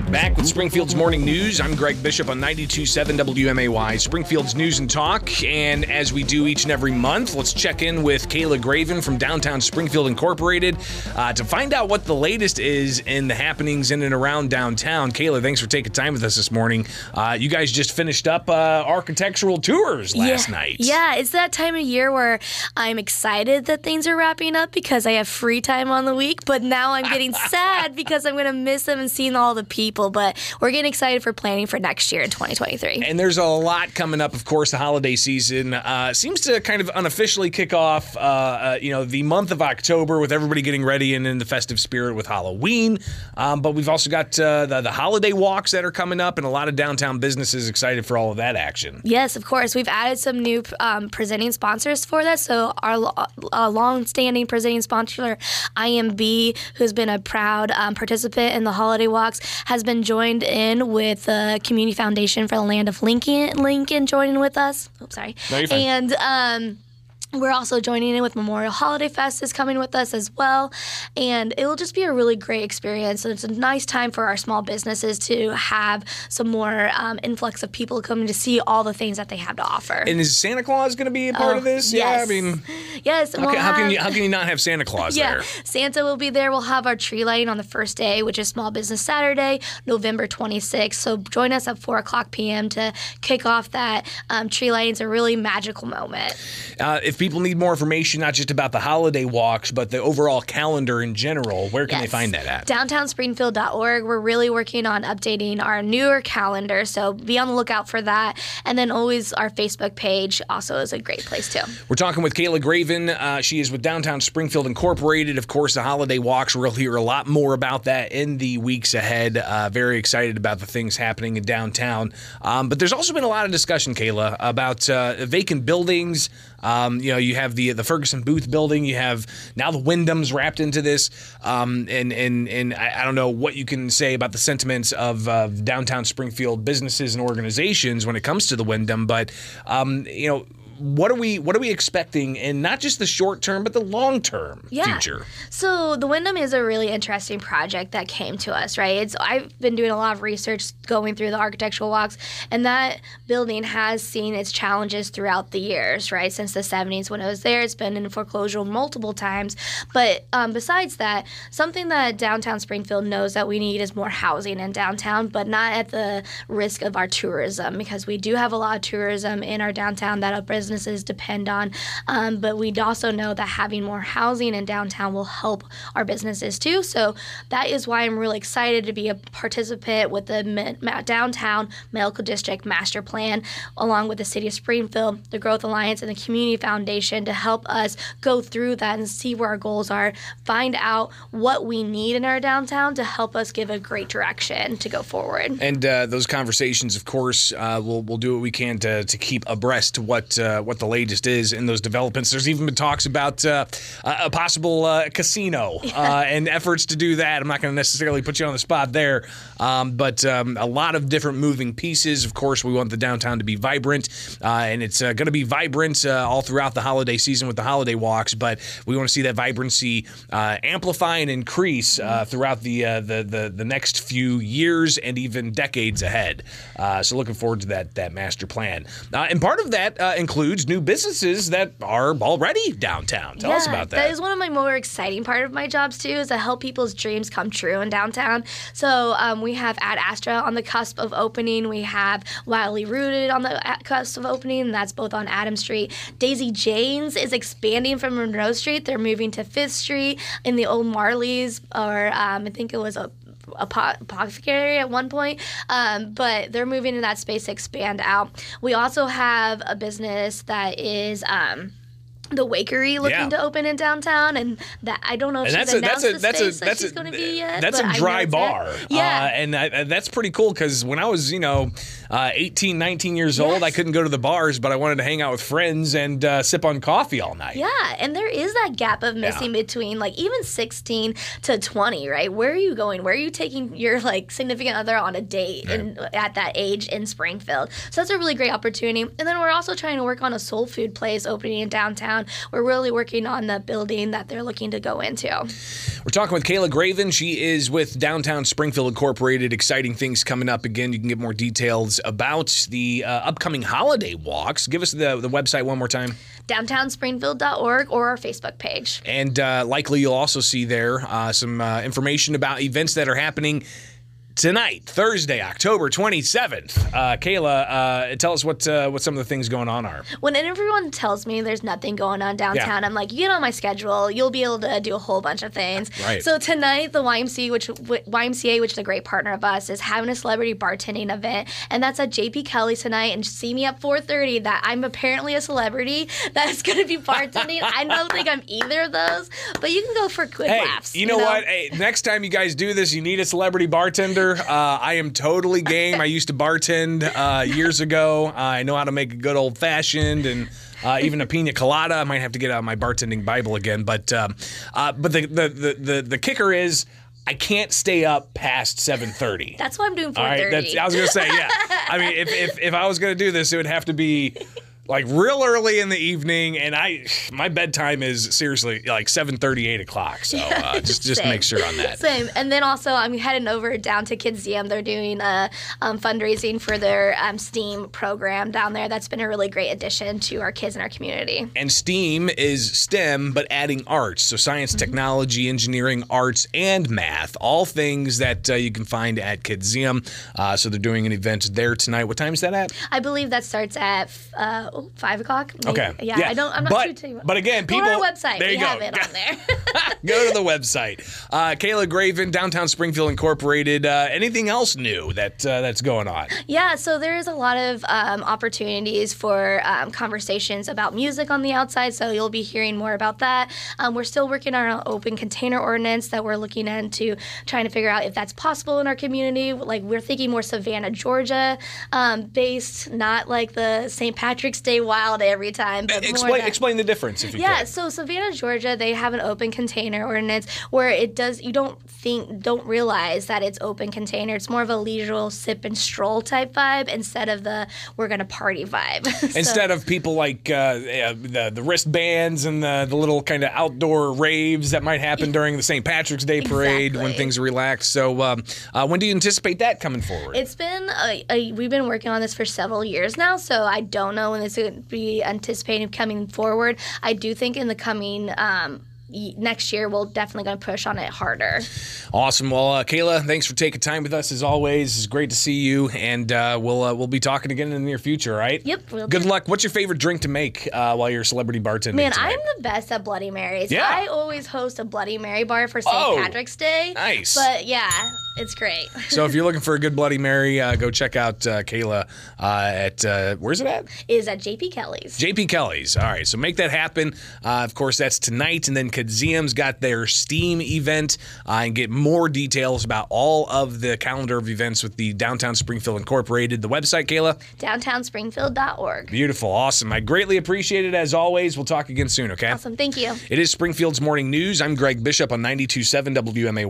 right, back with Springfield's Morning News. I'm Greg Bishop on 92.7 WMAY, Springfield's News and Talk. And as we do each and every month, let's check in with Kayla Graven from Downtown Springfield Incorporated uh, to find out what the latest is in the happenings in and around downtown. Kayla, thanks for taking time with us this morning. Uh, you guys just finished up uh, architectural tours last yeah. night. Yeah, it's that time of year where I'm excited that things are wrapping up because I have free time on the week, but now I'm getting sad because I'm going to miss them and seeing all the people. But we're getting excited for planning for next year in 2023. And there's a lot coming up, of course. The holiday season uh, seems to kind of unofficially kick off, uh, uh, you know, the month of October with everybody getting ready and in the festive spirit with Halloween. Um, but we've also got uh, the, the holiday walks that are coming up, and a lot of downtown businesses excited for all of that action. Yes, of course. We've added some new um, presenting sponsors for this. So our uh, long-standing presenting sponsor, INB, who's been a proud um, participant in the holiday walks, has been joined in with the Community Foundation for the Land of Lincoln. Lincoln joining with us. Oops, sorry. No, and um, we're also joining in with Memorial Holiday Fest is coming with us as well, and it will just be a really great experience. And it's a nice time for our small businesses to have some more um, influx of people coming to see all the things that they have to offer. And is Santa Claus going to be a part Oh, of this? yes. Yeah, I mean, yes, how we'll can, how can you how can you not have Santa Claus yeah, there? Santa will be there. We'll have our tree lighting on the first day, which is Small Business Saturday, November 26th. So join us at 4 o'clock p.m. to kick off that um, tree lighting. It's a really magical moment. Uh, if people need more information, not just about the holiday walks, but the overall calendar in general, where can they find that at? DowntownSpringfield.org. We're really working on updating our newer calendar, so be on the lookout for that. And then always our Facebook page also is a great place too. We're talking with Kayla Graven. Uh, she is with Downtown Springfield Incorporated. Of course, the holiday walks. We'll hear a lot more about that in the weeks ahead. Uh, very excited about the things happening in downtown. Um, but there's also been a lot of discussion, Kayla, about uh, vacant buildings. Um, you know, you have the the Ferguson Booth building. You have now the Wyndham's wrapped into this. Um, and and and I, I don't know what you can say about the sentiments of uh, downtown Springfield businesses and organizations when it comes to the Wyndham. But um, you know what are we what are we expecting in not just the short term but the long term Yeah. future? So the Wyndham is a really interesting project that came to us, right? It's I've been doing a lot of research going through the architectural walks, and that building has seen its challenges throughout the years, right? Since the 70s when it was there, it's been in foreclosure multiple times. But um, besides that, something that downtown Springfield knows that we need is more housing in downtown, but not at the risk of our tourism, because we do have a lot of tourism in our downtown that our businesses depend on. Um, but we also know that having more housing in downtown will help our businesses too. So that is why I'm really excited to be a participant with the downtown medical district master plan, along with the city of Springfield, the Growth Alliance, and the Community Foundation to help us go through that and see where our goals are, find out what we need in our downtown to help us give a great direction to go forward. And uh, those conversations, of course, uh, we'll we'll do what we can to, to keep abreast to what uh, what the latest is in those developments. There's even been talks about uh, a possible uh, casino uh, and efforts to do that. I'm not going to necessarily put you on the spot there, um, but um, a lot of different moving pieces. Of course, we want the downtown to be vibrant, uh, and it's uh, going to be vibrant uh, all throughout the holiday season with the holiday walks. But we want to see that vibrancy uh, amplify and increase uh, throughout the, uh, the the the next few years and even decades ahead. Uh, so looking forward to that that master plan. Uh, and part of that uh, includes new businesses that are already downtown. Tell us about that. That is one of my more exciting part of my jobs too, is to help people's dreams come true in downtown. So um, we have Ad Astra on the cusp of opening. We have Wildly Rooted on the cusp of opening, and that's both on Adam Street. Daisy Jane's is expanding from Monroe Street. They're moving to Fifth Street in the old Marley's, or um, I think it was a apo- apothecary at one point, um, but they're moving to that space to expand out. We also have a business that is. Um, the Wakery looking Yeah. to open in downtown, and that I don't know if and she's that's a that's announced a the that's a space that she's going to be yet. that's a dry bar. Yeah, uh, and I, that's pretty cool because when I was you know uh, 18, 19 years old, I couldn't go to the bars, but I wanted to hang out with friends and uh, sip on coffee all night. Yeah, and there is that gap of missing between like even 16 to 20, right? Where are you going? Where are you taking your like significant other on a date and at that age in Springfield? So that's a really great opportunity. And then we're also trying to work on a soul food place opening in downtown. Downtown. We're really working on the building that they're looking to go into. We're talking with Kayla Graven. She is with Downtown Springfield Incorporated. Exciting things coming up. Again, you can get more details about the uh, upcoming holiday walks. Give us the, the website one more time. downtownspringfield.org or our Facebook page. And uh, likely you'll also see there uh, some uh, information about events that are happening tonight, Thursday, October 27th. Uh, Kayla, uh, tell us what uh, what some of the things going on are. When everyone tells me there's nothing going on downtown, Yeah. I'm like, you get on my schedule, you'll be able to do a whole bunch of things. Right. So tonight, the YMCA, which YMCA, which is a great partner of us, is having a celebrity bartending event, and that's at JP Kelly tonight. And see me at 4:30. That I'm apparently a celebrity that's going to be bartending. I don't think I'm either of those, but you can go for quick Hey, laughs. you know, what? Hey, next time you guys do this, you need a celebrity bartender. Uh, I am totally game. I used to bartend uh, years ago. I know how to make a good old fashioned and. Uh, even a pina colada. I might have to get out my bartending Bible again, but um, uh, but the, the the the the kicker is I can't stay up past seven thirty. That's why I'm doing 4:30. All right, that's, I was gonna say, yeah. I mean, if, if if I was gonna do this, it would have to be like real early in the evening, and I my bedtime is seriously like 7:30, 8 o'clock. So uh, just just make sure on that. Same. And then also, I'm heading over down to Kids Kidzeum. They're doing a um, fundraising for their um, STEAM program down there. That's been a really great addition to our kids in our community. And STEAM is STEM, but adding arts. So science, Mm-hmm. technology, engineering, arts, and math. All things that uh, you can find at Kidzeum. Uh, so they're doing an event there tonight. What time is that at? I believe that starts at uh, oh, five o'clock. maybe. Okay. Yeah, Yeah. I don't. I'm not But- sure. Too. but again, go to our people- website. there we you go. have it on there. Go to the website. Uh, Kayla Graven, Downtown Springfield Incorporated. Uh, anything else new that uh, that's going on? Yeah, so there's a lot of um, opportunities for um, conversations about music on the outside. So you'll be hearing more about that. Um, we're still working on an open container ordinance that we're looking into, trying to figure out if that's possible in our community. Like we're thinking more Savannah, Georgia um, based, not like the St. Patrick's Day wild every time, but Explain explain the difference if you yeah, so Savannah, Georgia, they have an open container ordinance where it does you don't think don't realize that it's open container. It's more of a leisurely sip and stroll type vibe instead of the we're gonna party vibe. So- Instead of people like uh, the the wristbands and the, the little kind of outdoor raves that might happen during the St. Patrick's Day parade when things relax. So, um, uh, when do you anticipate that coming forward? It's been a, a, we've been working on this for several years now, so I don't know when this would be anticipated coming forward. I do think in the coming um, next year we'll definitely going to push on it harder. awesome. Well, uh, Kayla, thanks for taking time with us as always. It's great to see you, and uh, we'll uh, we'll be talking again in the near future. right? Yep, we'll Good do. luck. What's your favorite drink to make uh, while you're a celebrity bartending? Man, tonight? I'm the best at Bloody Marys. Yeah. I always host a Bloody Mary bar for St. Oh, Patrick's Day. nice. But yeah, it's great. So if you're looking for a good Bloody Mary, uh, go check out uh, Kayla uh, at uh, where's it at? Is at JP Kelly's. JP Kelly's. All right, so make that happen. Uh, of course, that's tonight, and then Kidzeum's got their Steam event, uh, and get more details about all of the calendar of events with the Downtown Springfield Incorporated. The website, Kayla. Downtownspringfield.org. Beautiful, awesome. I greatly appreciate it as always. We'll talk again soon. Okay. Awesome. Thank you. It is Springfield's morning news. I'm Greg Bishop on 92.7 WMAY.